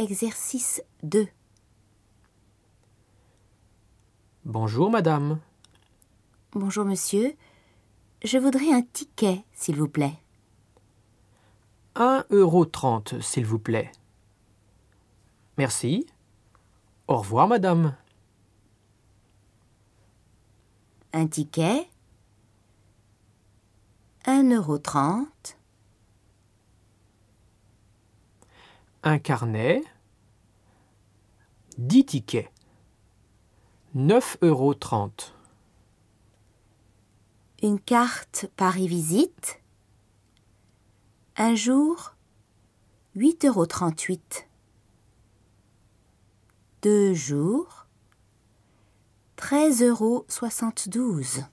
Exercice 2. Bonjour madame. Bonjour monsieur. Je voudrais un ticket, s'il vous plaît. 1,30 euro trente, s'il vous plaît. Merci. Au revoir madame. Un ticket. 1,30 euro. trente. Un carnet. 10 tickets. 9,30 euros. trente. Une carte Paris Visite. Un jour, 8,38 euros. trente-huit. Deux jours, 13,72 euros. soixante-douze.